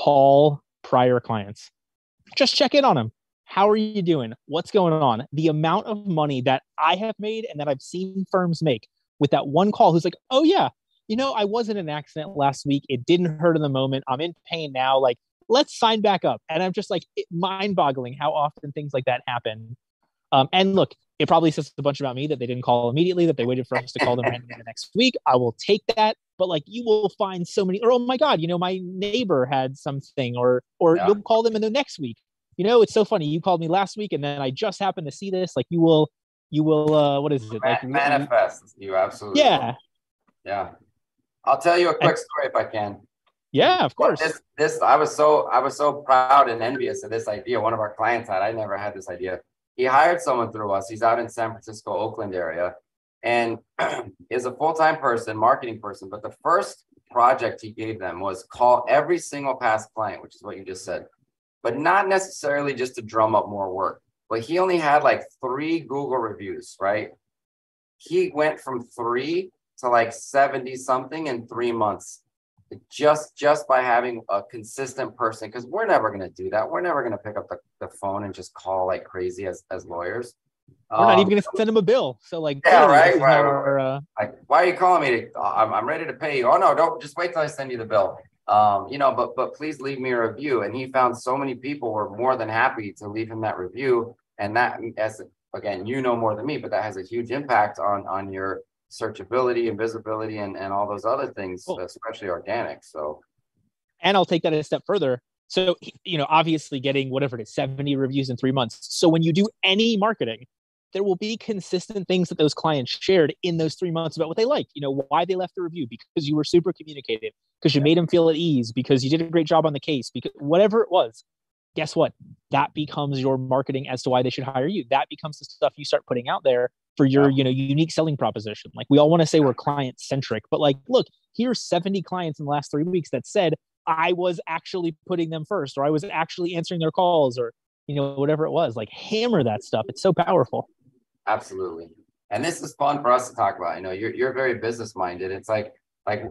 call prior clients. Just check in on them. How are you doing? What's going on? The amount of money that I have made and that I've seen firms make with that one call who's like, oh, yeah, you know, I was in an accident last week. It didn't hurt in the moment. I'm in pain now. Like, let's sign back up. And I'm just like, mind boggling how often things like that happen. Um, and look, it probably says a bunch about me that they didn't call immediately, that they waited for us to call them randomly the next week. I will take that. But like you will find so many, or oh my God, you know, my neighbor had something, or or yeah. you'll call them in the next week. You know, it's so funny. You called me last week and then I just happened to see this. Like you will you will uh what is it? Like manifest you absolutely yeah. Yeah. I'll tell you a quick story if I can. Yeah, of course. This, this, I was so, I was so proud and envious of this idea. One of our clients had, I never had this idea. He hired someone through us. He's out in San Francisco, Oakland area, and is a full time person, marketing person. But the first project he gave them was call every single past client, which is what you just said, but not necessarily just to drum up more work. But he only had like three Google reviews, right? He went from three to like 70 something in three months just just by having a consistent person because we're never going to do that. We're never going to pick up the, the phone and just call like crazy as, as lawyers. We're um, not even going to send them a bill. So like yeah right why, our, uh... like, why are you calling me to, I'm, I'm ready to pay you. Oh no don't just wait till i send you the bill. Um, you know but but please leave me a review. And he found so many people were more than happy to leave him that review. And that as again you know more than me but that has a huge impact on on your searchability and visibility and, and all those other things, cool. especially organic. So, and I'll take that a step further. So, you know, obviously getting whatever it is, 70 reviews in three months. So when you do any marketing, there will be consistent things that those clients shared in those three months about what they liked, you know, why they left the review, because you were super communicative, because you made them feel at ease, because you did a great job on the case, because whatever it was, guess what? That becomes your marketing as to why they should hire you. That becomes the stuff you start putting out there for your, you know, unique selling proposition. Like we all want to say we're client centric, but like, look, here's 70 clients in the last three weeks that said I was actually putting them first, or I was actually answering their calls, or you know, whatever it was. Like hammer that stuff. It's so powerful. Absolutely. And this is fun for us to talk about. You know, you're you're very business minded. It's like like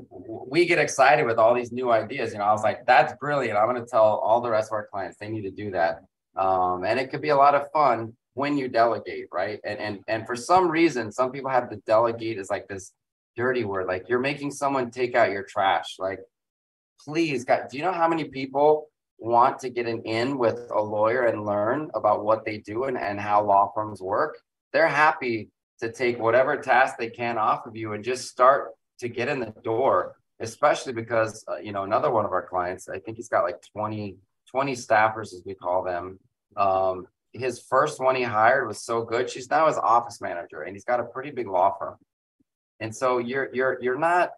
we get excited with all these new ideas. You know, I was like, that's brilliant. I'm going to tell all the rest of our clients they need to do that. Um, and it could be a lot of fun when you delegate, right? And and and for some reason, some people have the delegate is like this dirty word. Like you're making someone take out your trash. Like, please, God, do you know how many people want to get an in with a lawyer and learn about what they do and, and how law firms work? They're happy to take whatever task they can off of you and just start to get in the door, especially because, uh, you know, another one of our clients, I think he's got like 20, 20 staffers, as we call them. Um, his first one he hired was so good. She's now his office manager and he's got a pretty big law firm. And so you're, you're, you're not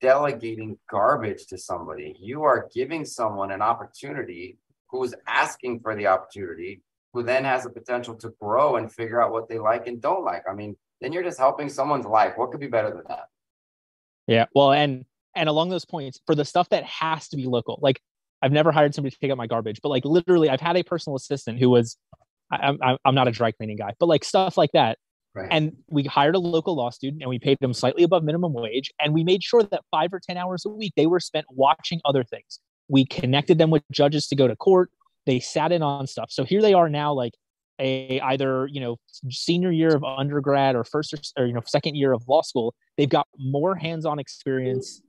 delegating garbage to somebody. You are giving someone an opportunity who's asking for the opportunity, who then has the potential to grow and figure out what they like and don't like. I mean, then you're just helping someone's life. What could be better than that? Yeah. Well, and and along those points, for the stuff that has to be local, like I've never hired somebody to pick up my garbage, but like literally, I've had a personal assistant who was, I, I'm I'm not a dry cleaning guy, but like stuff like that. Right. And we hired a local law student and we paid them slightly above minimum wage. And we made sure that five or 10 hours a week they were spent watching other things. We connected them with judges to go to court. They sat in on stuff. So here they are now, like a either you know senior year of undergrad or first or, or you know second year of law school they've got more hands-on experience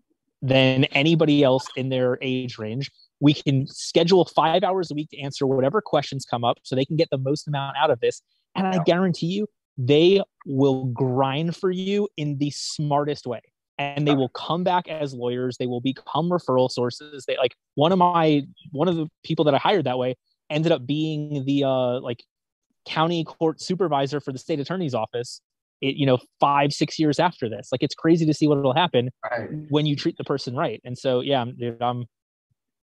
than anybody else in their age range. We can schedule five hours a week to answer whatever questions come up so they can get the most amount out of this. And i guarantee you they will grind for you in the smartest way. And they will come back as lawyers. They will become referral sources. They like one of my one of the people that i hired that way ended up being the uh like county court supervisor for the state attorney's office it, you know five six years after this. Like it's crazy to see what will happen right. when you treat the person right. And so yeah dude, i'm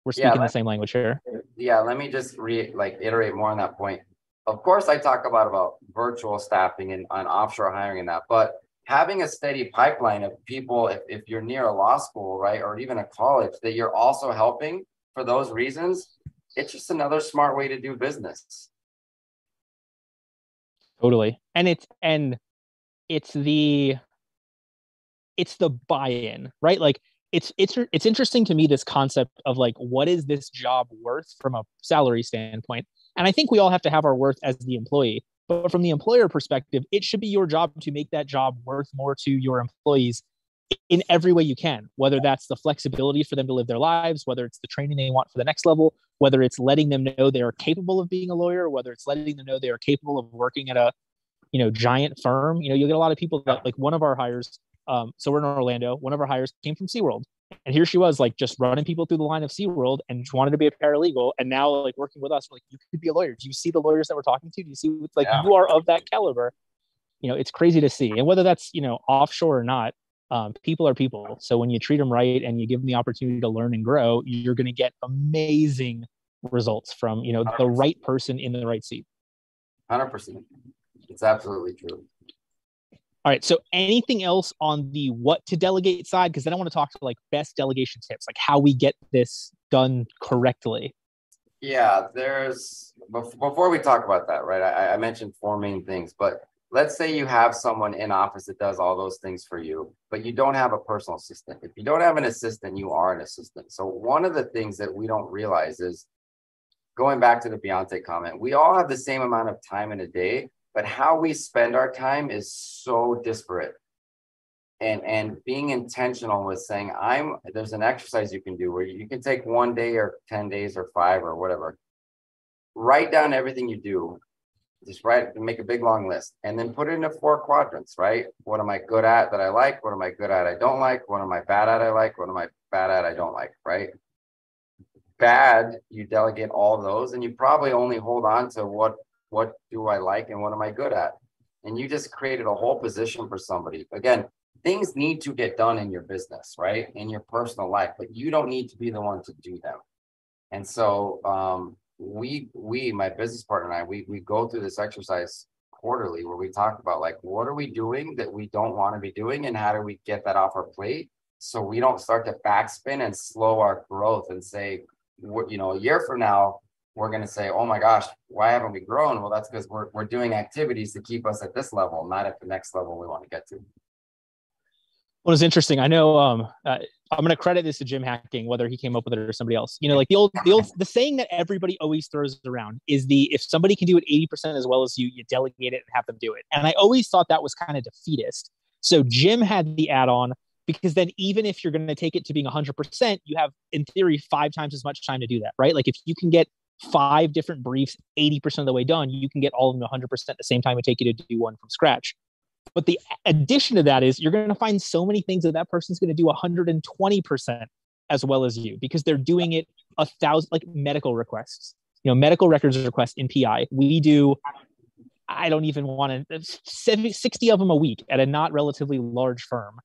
we're speaking yeah, the same language here. Yeah let me just re like iterate more on that point. Of course i talk about about virtual staffing and on offshore hiring and that but having a steady pipeline of people if, if you're near a law school right or even a college that you're also helping for those reasons it's just another smart way to do business. Totally. And it's and it's the it's the buy-in, right? Like it's it's it's interesting to me this concept of like what is this job worth from a salary standpoint and i think we all have to have our worth as the employee but from the employer perspective it should be your job to make that job worth more to your employees in every way you can whether that's the flexibility for them to live their lives whether it's the training they want for the next level whether it's letting them know they are capable of being a lawyer whether it's letting them know they are capable of working at a you know giant firm you know you'll get a lot of people that like one of our hires um, so we're in Orlando. One of our hires came from SeaWorld. And here she was, like just running people through the line of SeaWorld and she wanted to be a paralegal. And now, like working with us, like, you could be a lawyer. Do you see the lawyers that we're talking to? Do you see, like, yeah. you are of that caliber? You know, it's crazy to see. And whether that's, you know, offshore or not, um, people are people. So when you treat them right and you give them the opportunity to learn and grow, you're going to get amazing results from, you know, 100%. the right person in the right seat. 100%. It's absolutely true. All right. So anything else on the what to delegate side? Because then I want to talk to like best delegation tips, like how we get this done correctly. Yeah, there's before we talk about that, right? I, I mentioned four main things, but let's say you have someone in office that does all those things for you, but you don't have a personal assistant. If you don't have an assistant, you are an assistant. So one of the things that we don't realize is going back to the Beyonce comment, we all have the same amount of time in a day, but how we spend our time is so disparate. And and being intentional with saying i'm there's an exercise you can do where you can take one day or 10 days or five or whatever. Write down everything you do. Just write make a big long list and then put it into four quadrants right? What am i good at that i like? What am i good at i don't like? What am i bad at i like? What am i bad at i don't like right? Bad you delegate all those and you probably only hold on to what what do I like and what am I good at? And you just created a whole position for somebody. Again, things need to get done in your business, right? In your personal life, but you don't need to be the one to do them. And so um, we, we, my business partner and I, we, we go through this exercise quarterly where we talk about like, what are we doing that we don't want to be doing? And how do we get that off our plate? So we don't start to backspin and slow our growth and say, you know, a year from now, we're going to say, oh my gosh, why haven't we grown? Well, that's because we're, we're doing activities to keep us at this level, not at the next level we want to get to. Well, it's interesting. I know um, uh, I'm going to credit this to Jim Hacking, whether he came up with it or somebody else. You know, like the old, the old, the saying that everybody always throws around is the if somebody can do it 80% as well as you, you delegate it and have them do it. And I always thought that was kind of defeatist. So Jim had the add-on because then even if you're going to take it to being 100%, you have in theory five times as much time to do that, right? Like if you can get five different briefs 80% of the way done, you can get all of them 100% at the same time it take you to do one from scratch. But the addition to that is you're going to find so many things that that person's going to do 120% as well as you because they're doing it a thousand, like medical requests, you know, medical records requests in PI. We do, I don't even want to, 60 of them a week at a not relatively large firm.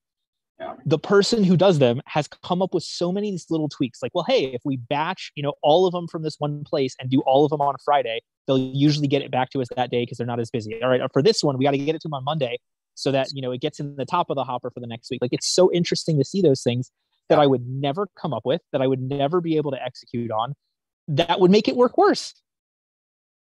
The person who does them has come up with so many these little tweaks. Like, well, hey, if we batch, you know, all of them from this one place and do all of them on a Friday, they'll usually get it back to us that day because they're not as busy. All right, uh, for this one, we got to get it to them on Monday so that you know it gets in the top of the hopper for the next week. Like, it's so interesting to see those things that I would never come up with, that I would never be able to execute on. That would make it work worse.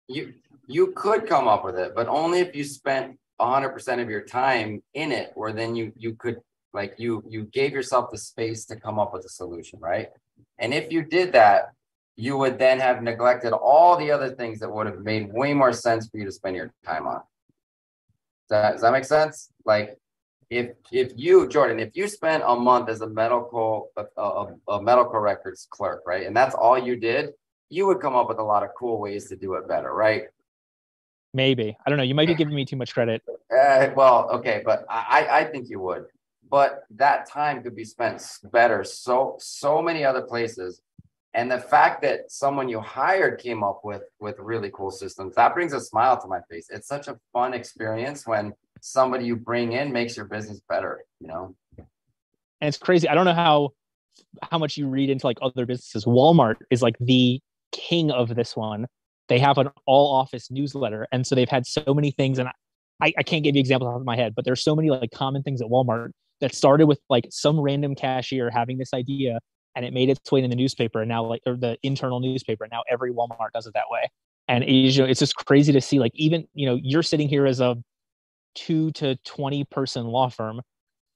You you could come up with it, but only if you spent 100% of your time in it, where then you you could like you you gave yourself the space to come up with a solution right? And if you did that you would then have neglected all the other things that would have made way more sense for you to spend your time on. Does that, does that make sense? Like if if you jordan if you spent a month as a medical a, a, a medical records clerk right and that's all you did you would come up with a lot of cool ways to do it better right? Maybe. I don't know. You might be giving me too much credit. Uh, well okay but i i think you would but that time could be spent better. So so many other places. And the fact that someone you hired came up with with really cool systems that brings a smile to my face. It's such a fun experience when somebody you bring in makes your business better you know? And it's crazy. I don't know how how much you read into like other businesses. Walmart is like the king of this one. They have an all office newsletter and so they've had so many things and I, I can't give you examples off of my head but there's so many like common things at walmart that started with like some random cashier having this idea and it made its way in the newspaper and now like or the internal newspaper and now every walmart does it that way and know, it's just crazy to see like even you know you're sitting here as a two to 20 person law firm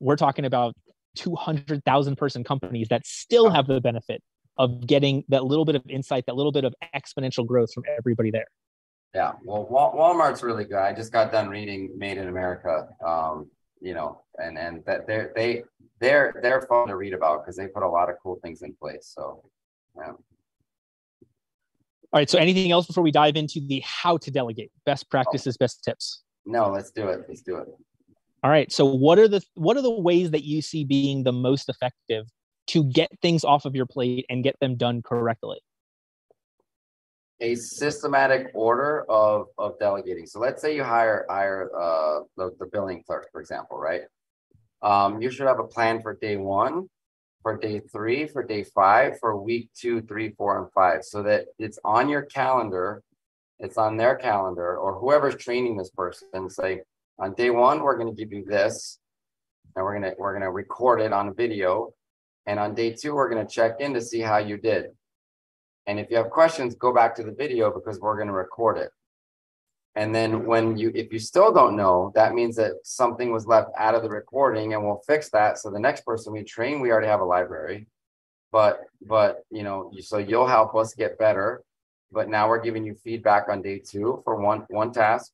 we're talking about 200,000 person companies that still have the benefit of getting that little bit of insight, that little bit of exponential growth from everybody there. Yeah, well, Walmart's really good. I just got done reading Made in America, um, you know, and and that they're they they're they're fun to read about because they put a lot of cool things in place. So, yeah. All right. So, anything else before we dive into the how to delegate? Best oh. practices, oh. best tips. No, let's do it. Let's do it. All right. So, what are the what are the ways that you see being the most effective to get things off of your plate and get them done correctly? A systematic order of, of delegating. So let's say you hire hire uh, the, the billing clerk, for example, right? Um, you should have a plan for day one, for day three, for day five, for week two, three, four, and five, so that it's on your calendar, it's on their calendar, or whoever's training this person. Say, on day one, we're going to give you this, and we're gonna we're gonna record it on a video and on day two, we're going to check in to see how you did. And if you have questions, go back to the video because we're going to record it. And then when you, if you still don't know, that means that something was left out of the recording and we'll fix that. So the next person we train, we already have a library, but, but, you know, so you'll help us get better. But now we're giving you feedback on day two for one, one task.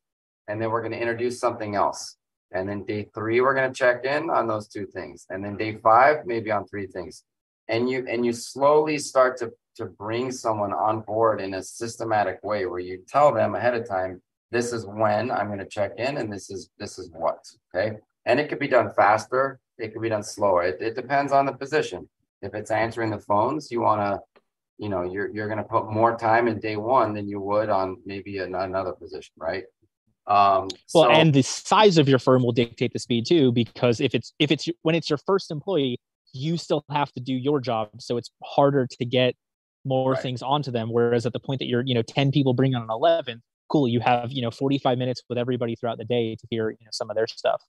And then we're going to introduce something else. And then day three, we're going to check in on those two things. And then day five, maybe on three things. And you and you slowly start to to bring someone on board in a systematic way where you tell them ahead of time, this is when I'm going to check in and this is this is what. Okay. And it could be done faster, it could be done slower. It, it depends on the position. If it's answering the phones, you want to, you know, you're you're going to put more time in day one than you would on maybe another position, right? Um, well, so, and the size of your firm will dictate the speed too, because if it's if it's when it's your first employee, you still have to do your job, so it's harder to get more right. things onto them. Whereas at the point that you're, you know, ten people bring on an eleven, cool, you have you know forty five minutes with everybody throughout the day to hear you know some of their stuff.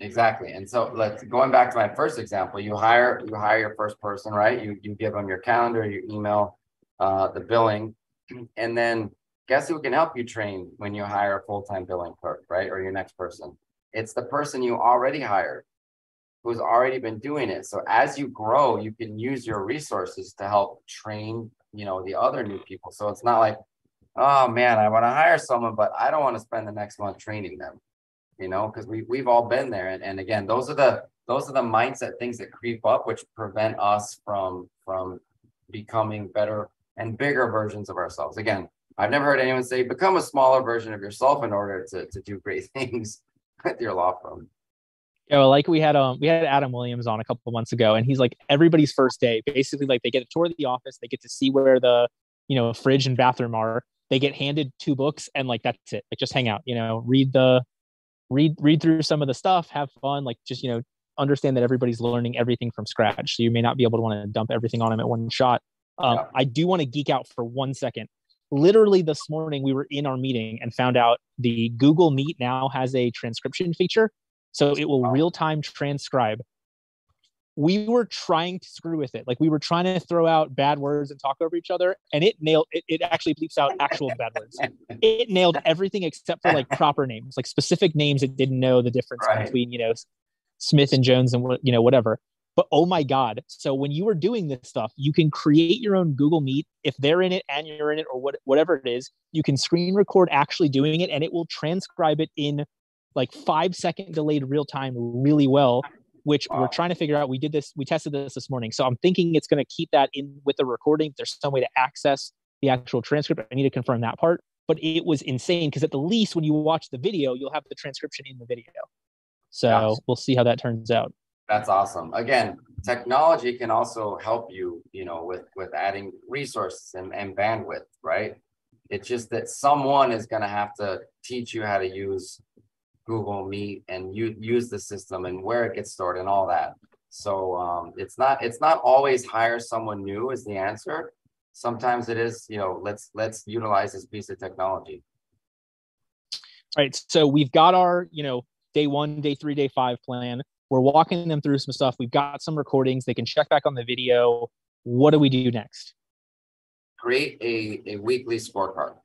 Exactly, and so let's going back to my first example. You hire you hire your first person, right? You you give them your calendar, your email, uh, the billing, and then guess who can help you train when you hire a full-time billing clerk, right? Or your next person. It's the person you already hired who's already been doing it. So as you grow, you can use your resources to help train, you know, the other new people. So it's not like, oh man, I want to hire someone, but I don't want to spend the next month training them, you know, because we we've all been there. And, and again, those are the those are the mindset things that creep up, which prevent us from from becoming better and bigger versions of ourselves. Again, I've never heard anyone say become a smaller version of yourself in order to, to do great things with your law firm. Yeah, well, like we had um we had Adam Williams on a couple of months ago, and he's like everybody's first day, basically like they get a tour of the office, they get to see where the you know fridge and bathroom are, they get handed two books, and like that's it. Like just hang out, you know, read the read read through some of the stuff, have fun, like just you know understand that everybody's learning everything from scratch. So you may not be able to want to dump everything on them at one shot. Um, yeah. I do want to geek out for one second literally this morning we were in our meeting and found out the Google Meet now has a transcription feature. So it will real time transcribe. We were trying to screw with it. Like we were trying to throw out bad words and talk over each other, and it nailed it, it actually bleeps out actual bad words. It nailed everything except for like proper names, like specific names it didn't know the difference right. between, you know, Smith and Jones and you know, whatever. But oh my God. So when you are doing this stuff, you can create your own Google Meet. If they're in it and you're in it or what, whatever it is, you can screen record actually doing it and it will transcribe it in like five second delayed real time really well, which wow. we're trying to figure out. We did this, we tested this this morning. So I'm thinking it's going to keep that in with the recording. There's some way to access the actual transcript. I need to confirm that part. But it was insane because at the least when you watch the video, you'll have the transcription in the video. So we'll see how that turns out. That's awesome. Again, technology can also help you, you know, with with adding resources and, and bandwidth, right? It's just that someone is going to have to teach you how to use Google Meet and you use the system and where it gets stored and all that. So um, it's not it's not always hire someone new is the answer. Sometimes it is, you know, let's let's utilize this piece of technology. All right. So we've got our, you know, day one, day three, day five plan we're walking them through some stuff. We've got some recordings. They can check back on the video. What do we do next? Create a, a weekly scorecard.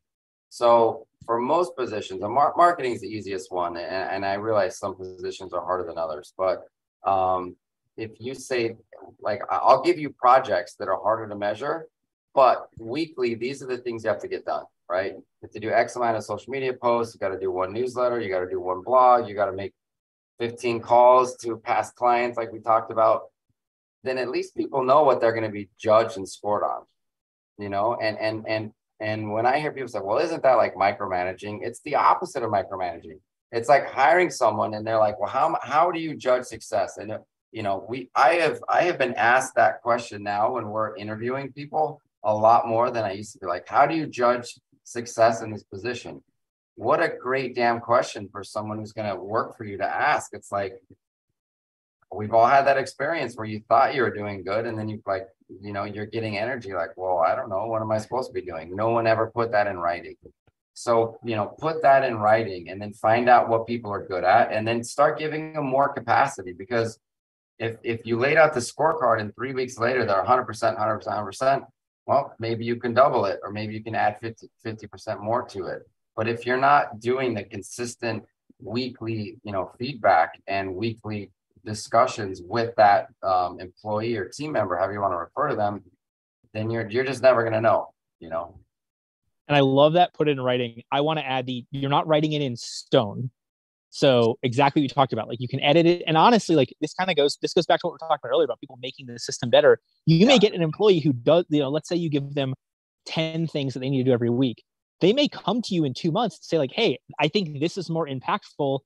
So for most positions, mar- marketing is the easiest one, and, and, I realize some positions are harder than others. But um, if you say like I'll give you projects that are harder to measure, but weekly these are the things you have to get done, right? You have to do X amount of social media posts, you got to do one newsletter, you got to do one blog, you got to make 15 calls to past clients like we talked about, then at least people know what they're going to be judged and scored on. You know, and and and and when I hear people say, well, isn't that like micromanaging? It's the opposite of micromanaging. It's like hiring someone and they're like, well, how how do you judge success? And uh, you know, we I have I have been asked that question now when we're interviewing people a lot more than I used to be like, how do you judge success in this position? what a great damn question for someone who's going to work for you to ask. It's like we've all had that experience where you thought you were doing good and then you like, you know, you're getting energy like, well, I don't know, what am I supposed to be doing? No one ever put that in writing. So, you know, put that in writing and then find out what people are good at and then start giving them more capacity because if if you laid out the scorecard and 3 weeks later they're 100%, 100%, 100%, well, maybe you can double it or maybe you can add 50 50% more to it but if you're not doing the consistent weekly, you know, feedback and weekly discussions with that um, employee or team member, however you want to refer to them, then you're you're just never going to know, you know. And I love that put it in writing. I want to add the you're not writing it in stone. So exactly what you talked about, like you can edit it. And honestly, like this kind of goes, this goes back to what we are talking about earlier about people making the system better. You yeah. may get an employee who does, you know, let's say you give them 10 things that they need to do every week they may come to you in two months to say like hey i think this is more impactful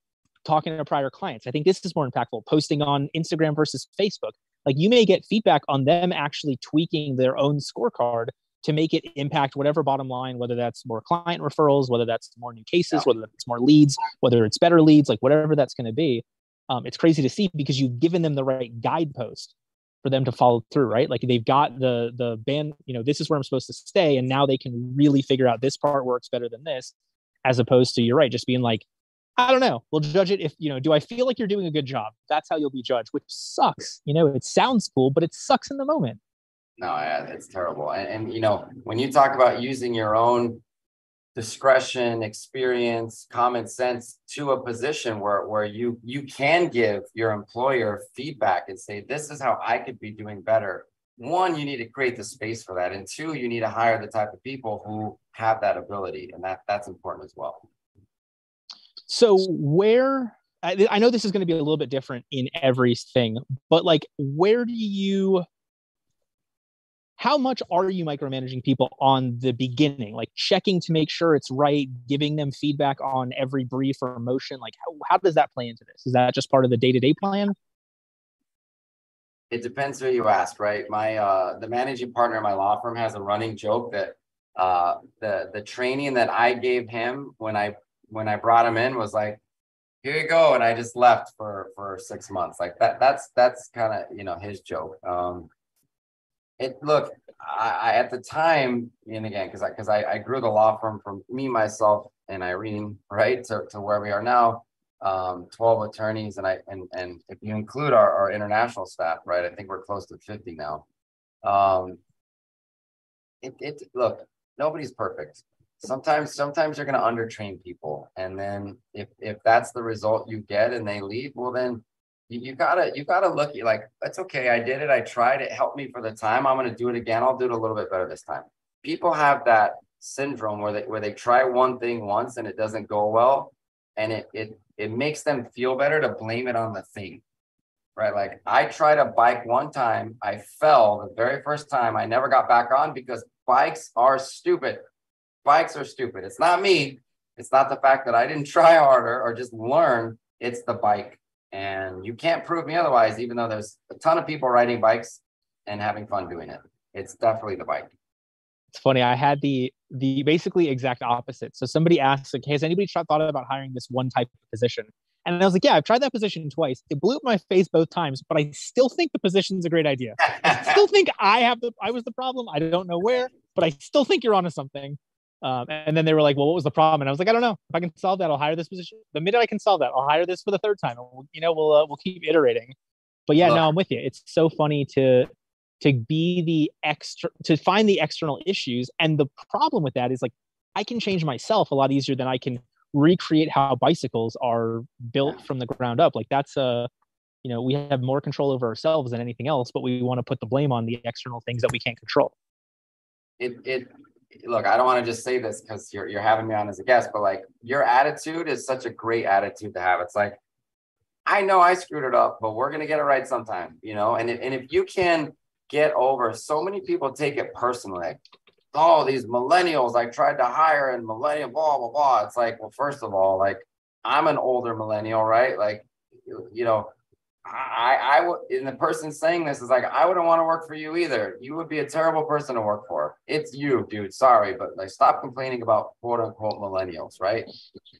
talking to prior clients. I think this is more impactful posting on instagram versus facebook. Like you may get feedback on them actually tweaking their own scorecard to make it impact whatever bottom line whether that's more client referrals whether that's more new cases whether it's more leads whether it's better leads like whatever that's going to be. Um, it's crazy to see because you've given them the right guidepost for them to follow through, right? Like they've got the the band, you know, this is where I'm supposed to stay, and now they can really figure out this part works better than this, as opposed to you're right, just being like, I don't know, we'll judge it if you know, do I feel like you're doing a good job? That's how you'll be judged, which sucks. You know, it sounds cool, but it sucks in the moment. No, yeah, it's terrible. And, and you know, when you talk about using your own discretion, experience, common sense to a position where, where you you can give your employer feedback and say, this is how I could be doing better. One, you need to create the space for that. And two, you need to hire the type of people who have that ability. And that that's important as well. So where I, I know this is going to be a little bit different in everything, but like where do you how much are you micromanaging people on the beginning? Like checking to make sure it's right giving them feedback on every brief or motion like how, how does that play into this? Is that just part of the day-to-day plan? It depends who you ask right? My uh the managing partner of my law firm has a running joke that uh the the training that i gave him when i when i brought him in was like here you go and i just left for for six months. Like that that's that's kind of you know his joke. Um it look I, I, at the time and again because i because I, I grew the law firm from me myself and irene right to, to where we are now. Um 12 attorneys and i and and if you include our, our international staff right i think we're close to 50 now. Um it, it look nobody's perfect sometimes sometimes you're going to undertrain people and then if if that's the result you get and they leave well then you, you gotta you gotta look like that's okay. I did it. I tried it. Helped me for the time. I'm gonna do it again. I'll do it a little bit better this time. People have that syndrome where they where they try one thing once and it doesn't go well, and it it it makes them feel better to blame it on the thing. Right. Like I tried a bike one time, I fell the very first time. I never got back on because bikes are stupid. Bikes are stupid. It's not me. It's not the fact that I didn't try harder or just learn. It's the bike and you can't prove me otherwise, even though there's a ton of people riding bikes and having fun doing it. It's definitely the bike. It's funny. I had the the basically exact opposite. So somebody asked, like, hey, has anybody thought about hiring this one type of position? And I was like, yeah, I've tried that position twice. It blew up my face both times, but I still think the position's a great idea. I still think I have the I was the problem. I don't know where, but I still think you're onto something. Um, and then they were like, well, what was the problem? And I was like, I don't know. If I can solve that, I'll hire this position. The minute I can solve that, I'll hire this for the third time. We'll, you know, we'll uh, we'll keep iterating. But yeah, no, I'm with you. It's so funny to to be the extra to find the external issues. And the problem with that is like I can change myself a lot easier than I can recreate how bicycles are built from the ground up. Like that's a you know we have more control over ourselves than anything else but we want to put the blame on the external things that we can't control it it look i don't want to just say this because you're, you're having me on as a guest but like your attitude is such a great attitude to have. It's like i know i screwed it up but we're to get it right sometime you know? And, and if you can get over so many people take it personally. Oh these millennials i tried to hire and millennial blah blah blah. It's like well first of all like i'm an older millennial right? Like you know I, I would, and the person saying this is like, I wouldn't want to work for you either. You would be a terrible person to work for. It's you, dude. Sorry, but like, stop complaining about quote unquote millennials, right?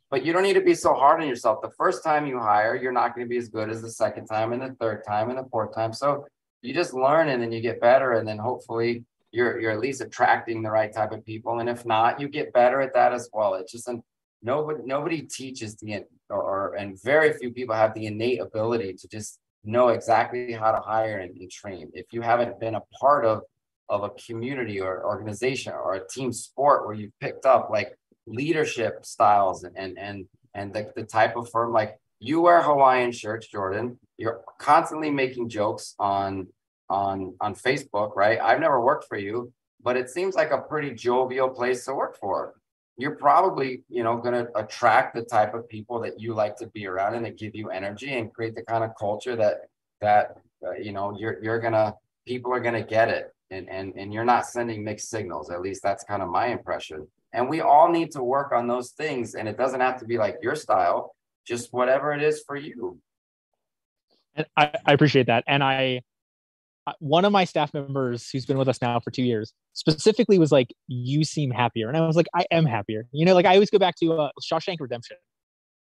But you don't need to be so hard on yourself. The first time you hire, you're not going to be as good as the second time, and the third time, and the fourth time. So you just learn, and then you get better, and then hopefully you're you're at least attracting the right type of people. And if not, you get better at that as well. It's just an nobody nobody teaches the or, or, and very few people have the innate ability to just know exactly how to hire and, and train. If you haven't been a part of of a community or organization or a team sport where you've picked up like leadership styles and and and, and the, the type of firm like you wear Hawaiian shirts, Jordan. You're constantly making jokes on on on Facebook, right? I've never worked for you, but it seems like a pretty jovial place to work for you're probably you know going to attract the type of people that you like to be around and that give you energy and create the kind of culture that that uh, you know you're you're gonna people are gonna get it. And and and you're not sending mixed signals. At least that's kind of my impression. And we all need to work on those things. And it doesn't have to be like your style. Just whatever it is for you. And I, I appreciate that. And i one of my staff members who's been with us now for two years specifically was like, "You seem happier," and I was like, "I am happier." You know, like I always go back to uh, Shawshank Redemption.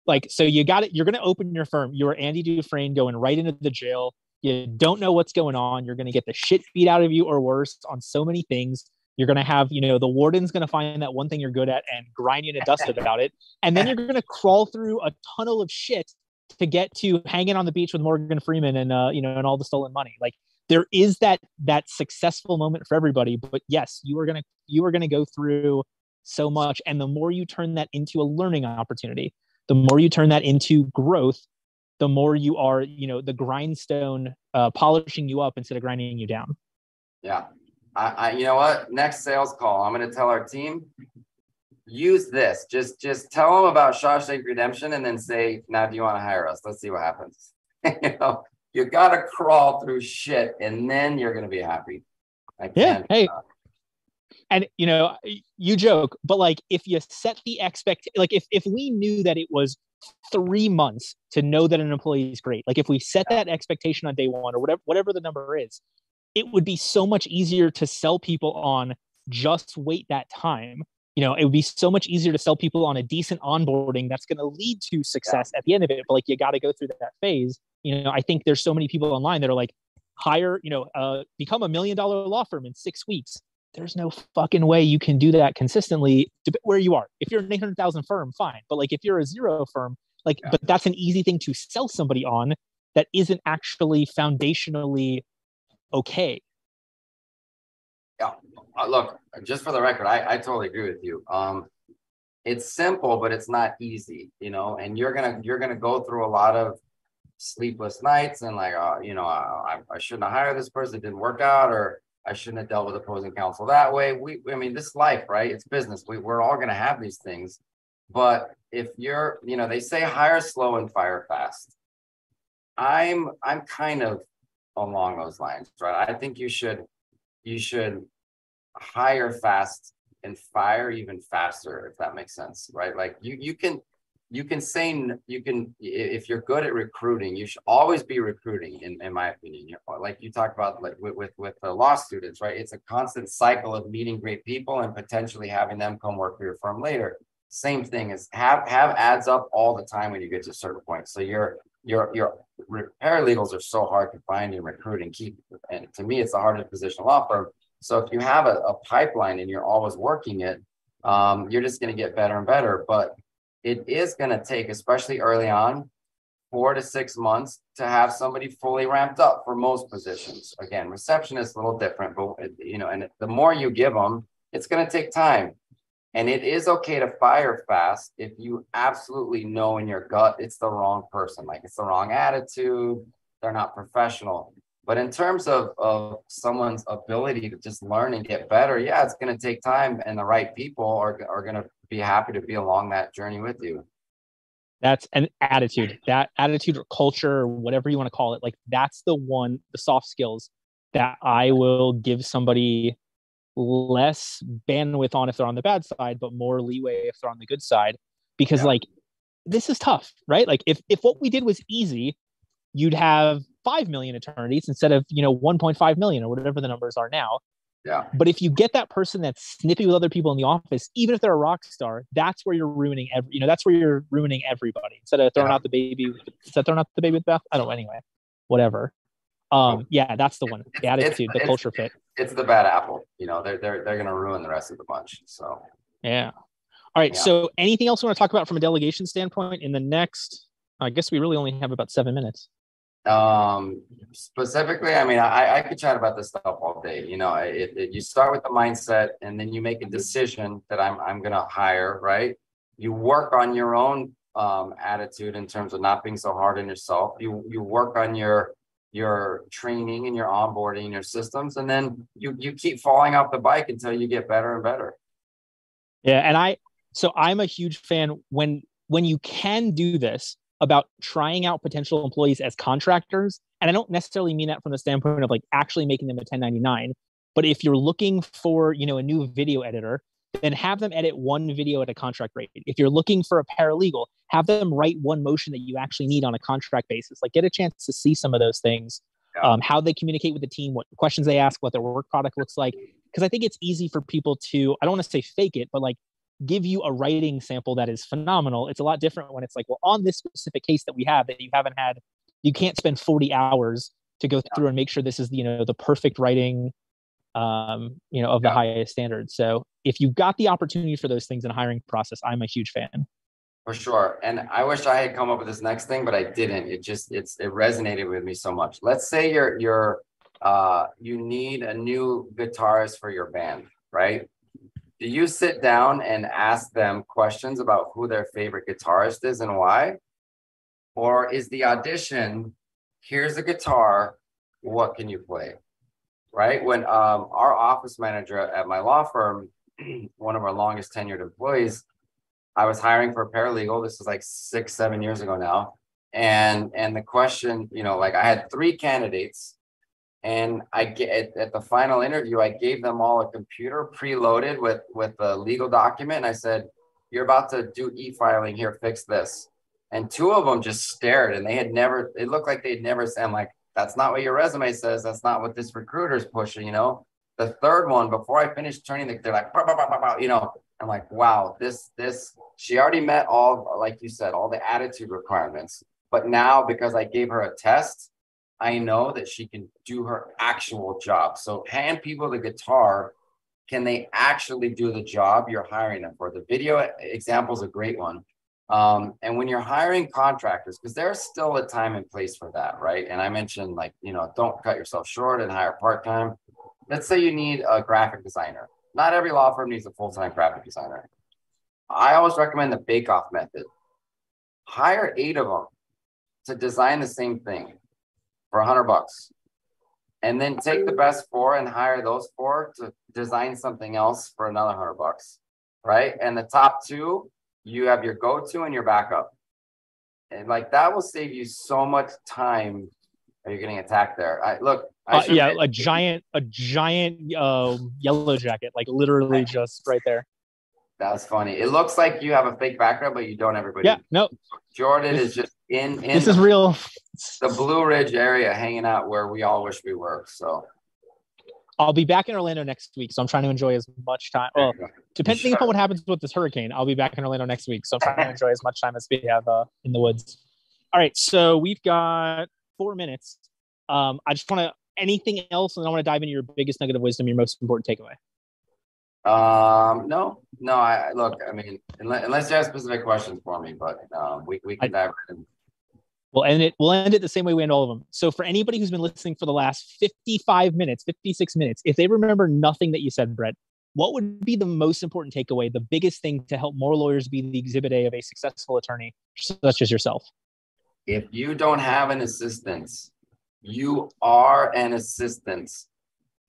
Like, so you got it. You're going to open your firm. You're Andy Dufresne going right into the jail. You don't know what's going on. You're going to get the shit beat out of you or worse on so many things. You're going to have, you know, the warden's going to find that one thing you're good at and grind you to dust about it. And then you're going to crawl through a tunnel of shit to get to hanging on the beach with Morgan Freeman and, uh, you know, and all the stolen money. Like there is that that successful moment for everybody but yes you are going to you are going to go through so much. And the more you turn that into a learning opportunity the more you turn that into growth the more you are you know the grindstone uh, polishing you up instead of grinding you down. Yeah. I, I you know what? Next sales call. I'm going to tell our team use this. Just just tell them about shawshank redemption and then say now do you want to hire us? Let's see what happens. You know you got to crawl through shit and then you're going to be happy. yeah. Hey. Uh, and you know, you joke, but like if you set the expect, like if if we knew that it was three months to know that an employee is great, like if we set that expectation on day one or whatever whatever the number is, it would be so much easier to sell people on just wait that time. You know, it would be so much easier to sell people on a decent onboarding that's going to lead to success yeah. at the end of it. But like you got to go through that phase you know i think there's so many people online that are like hire you know uh, become a million dollar law firm in six weeks. There's no fucking way you can do that consistently where you are. If you're an 800000 firm fine. But like if you're a zero firm like yeah. but that's an easy thing to sell somebody on that isn't actually foundationally okay. Yeah. Uh, look just for the record I, I totally agree with you. Um it's simple but it's not easy you know and you're gonna you're gonna go through a lot of sleepless nights and like, uh, you know, I, I shouldn't have hired this person. It didn't work out, or I shouldn't have dealt with opposing counsel that way. We, I mean, this life, right? It's business. We, we're all going to have these things. But if you're, you know, they say hire slow and fire fast. I'm, I'm kind of along those lines, right? I think you should, you should hire fast and fire even faster, if that makes sense, right? Like you, you can, you can say you can if you're good at recruiting you should always be recruiting in, in my opinion. Like you talk about like with, with with the law students right? It's a constant cycle of meeting great people and potentially having them come work for your firm later. Same thing is have have ads up all the time when you get to a certain point. So your your your paralegals are so hard to find in recruiting keep and to me it's the hardest position law firm. So if you have a, a pipeline and you're always working it um, you're just going to get better and better. But it is going to take, especially early on, four to six months to have somebody fully ramped up for most positions. Again, receptionist a little different, but you know, and the more you give them, it's going to take time. And it is okay to fire fast if you absolutely know in your gut it's the wrong person, like it's the wrong attitude, they're not professional. But in terms of, of someone's ability to just learn and get better, yeah, it's going to take time, and the right people are, are going to be happy to be along that journey with you. That's an attitude, that attitude or culture, or whatever you want to call it. Like, that's the one, the soft skills that I will give somebody less bandwidth on if they're on the bad side, but more leeway if they're on the good side. Because, yeah. like, this is tough, right? Like, if, if what we did was easy, you'd have 5 million attorneys instead of you know 1.5 million or whatever the numbers are now yeah. But if you get that person that's snippy with other people in the office even if they're a rock star that's where you're ruining every you know that's where you're ruining everybody. Instead of throwing yeah. out the baby instead throwing out the baby with bath i don't know anyway whatever. Um yeah that's the one. the attitude it's, the culture fit. it's the bad apple you know they're they're, they're gonna ruin the rest of the bunch so. Yeah. All right yeah. so anything else we want to talk about from a delegation standpoint in the next i guess we really only have about seven minutes um, specifically, I mean, I, I could chat about this stuff all day. You know, it, it, you start with the mindset and then you make a decision that I'm, I'm to hire, right? You work on your own um, attitude in terms of not being so hard on yourself. You, you work on your, your training and your onboarding, your systems, and then you, you keep falling off the bike until you get better and better. Yeah. And I, so I'm a huge fan when, when you can do this, about trying out potential employees as contractors. And I don't necessarily mean that from the standpoint of like actually making them a 1099. But if you're looking for, you know, a new video editor, then have them edit one video at a contract rate. If you're looking for a paralegal, have them write one motion that you actually need on a contract basis. Like get a chance to see some of those things, yeah. um, how they communicate with the team, what questions they ask, what their work product looks like. Because I think it's easy for people to, I don't want to say fake it, but like give you a writing sample that is phenomenal. It's a lot different when it's like, well, on this specific case that we have that you haven't had, you can't spend 40 hours to go through and make sure this is, you know, the perfect writing, um, you know, of the yeah. highest standard. So if you've got the opportunity for those things in a hiring process, I'm a huge fan. For sure. And I wish I had come up with this next thing, but I didn't. It just, it's, it resonated with me so much. Let's say you're, you're, uh, you need a new guitarist for your band, right? Do you sit down and ask them questions about who their favorite guitarist is and why? Or is the audition, here's a guitar, what can you play? Right? When um, our office manager at my law firm, one of our longest tenured employees, I was hiring for a paralegal. This was like six, seven years ago now. And and the question, you know, like I had three candidates and I get at the final interview, I gave them all a computer preloaded with with a legal document. And I said, "You're about to do e-filing here. Fix this." And two of them just stared, and they had never. It looked like they'd never. I'm like, "That's not what your resume says. That's not what this recruiter's pushing." You know. The third one, before I finished turning, the, they're like, bah, bah, bah, you know. I'm like, wow, this this. She already met all, like you said, all the attitude requirements. But now, because I gave her a test, I know that she can do her actual job. So hand people the guitar. Can they actually do the job you're hiring them for? The video example is a great one. Um, and when you're hiring contractors, because there's still a time and place for that, right? And I mentioned like, you know, don't cut yourself short and hire part-time. Let's say you need a graphic designer. Not every law firm needs a full-time graphic designer. I always recommend the bake-off method. Hire eight of them to design the same thing for a hundred bucks. And then take the best four and hire those four to design something else for another hundred bucks. Right. And the top two, you have your go-to and your backup. And like that will save you so much time. Are you getting attacked there? I look. I uh, yeah, a giant, a giant uh, yellow jacket, like literally just right there. That's funny. It looks like you have a fake background, but you don't. Everybody. Yeah. No. Jordan is just in. in this is real. The Blue Ridge area, hanging out where we all wish we were. So. I'll be back in Orlando next week, so I'm trying to enjoy as much time. Well, depending sure. upon what happens with this hurricane, I'll be back in Orlando next week, so I'm trying to enjoy as much time as we have uh, in the woods. All right, so we've got four minutes. Um, I just want to anything else, and I want to dive into your biggest nugget of wisdom, your most important takeaway. Um, no, no. I look. I mean, unless, unless you have specific questions for me, but um, we we can dive in. We'll end it. We'll end it the same way we end all of them. So, for anybody who's been listening for the last fifty-five minutes, fifty-six minutes, if they remember nothing that you said, Brett, what would be the most important takeaway, the biggest thing to help more lawyers be the exhibit A of a successful attorney, such as yourself? If you don't have an assistant you are an assistant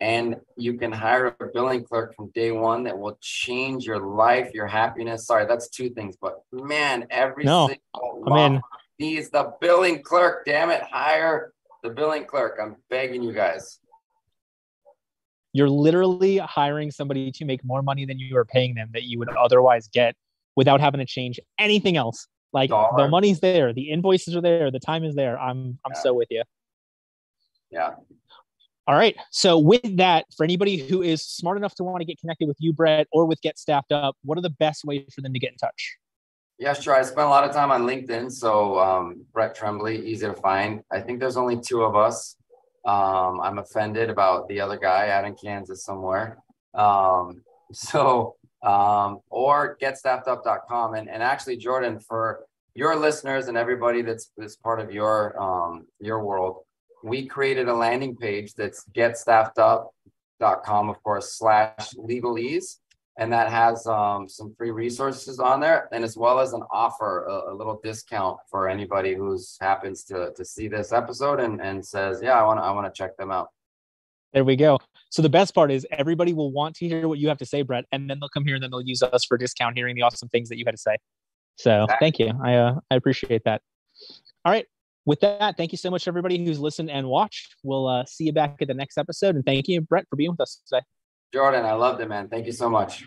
and you can hire a billing clerk from day one that will change your life, your happiness. Sorry, that's two things, but man, every no, single I mean, needs the billing clerk. Damn it, hire the billing clerk. I'm begging you guys. You're literally hiring somebody to make more money than you are paying them that you would otherwise get without having to change anything else. Like Dollar. the money's there, the invoices are there, the time is there. I'm I'm yeah. so with you. Yeah. All right. So with that, for anybody who is smart enough to want to get connected with you, Brett, or with Get Staffed Up, what are the best ways for them to get in touch? Yeah, sure. I spent a lot of time on LinkedIn. So um, Brett Tremblay, easy to find. I think there's only two of us. Um, I'm offended about the other guy out in Kansas somewhere. Um, so, um, or getstaffedup.com. And, and actually, Jordan, for your listeners and everybody that's, that's part of your, um, your world, we created a landing page that's getstaffedup.com, of course, slash legalese. And that has um, some free resources on there, and as well as an offer, a, a, little discount for anybody who's happens to, to see this episode and, and says, "Yeah, I want to I want to check them out." There we go. So the best part is everybody will want to hear what you have to say, Brett, and then they'll come here and then they'll use us for discount, hearing the awesome things that you had to say. So thank you. I uh, I appreciate that. All right with that, thank you so much, everybody who's listened and watched. We'll uh, see you back at the next episode. And thank you, Brett, for being with us today. Jordan, I loved it, man. Thank you so much.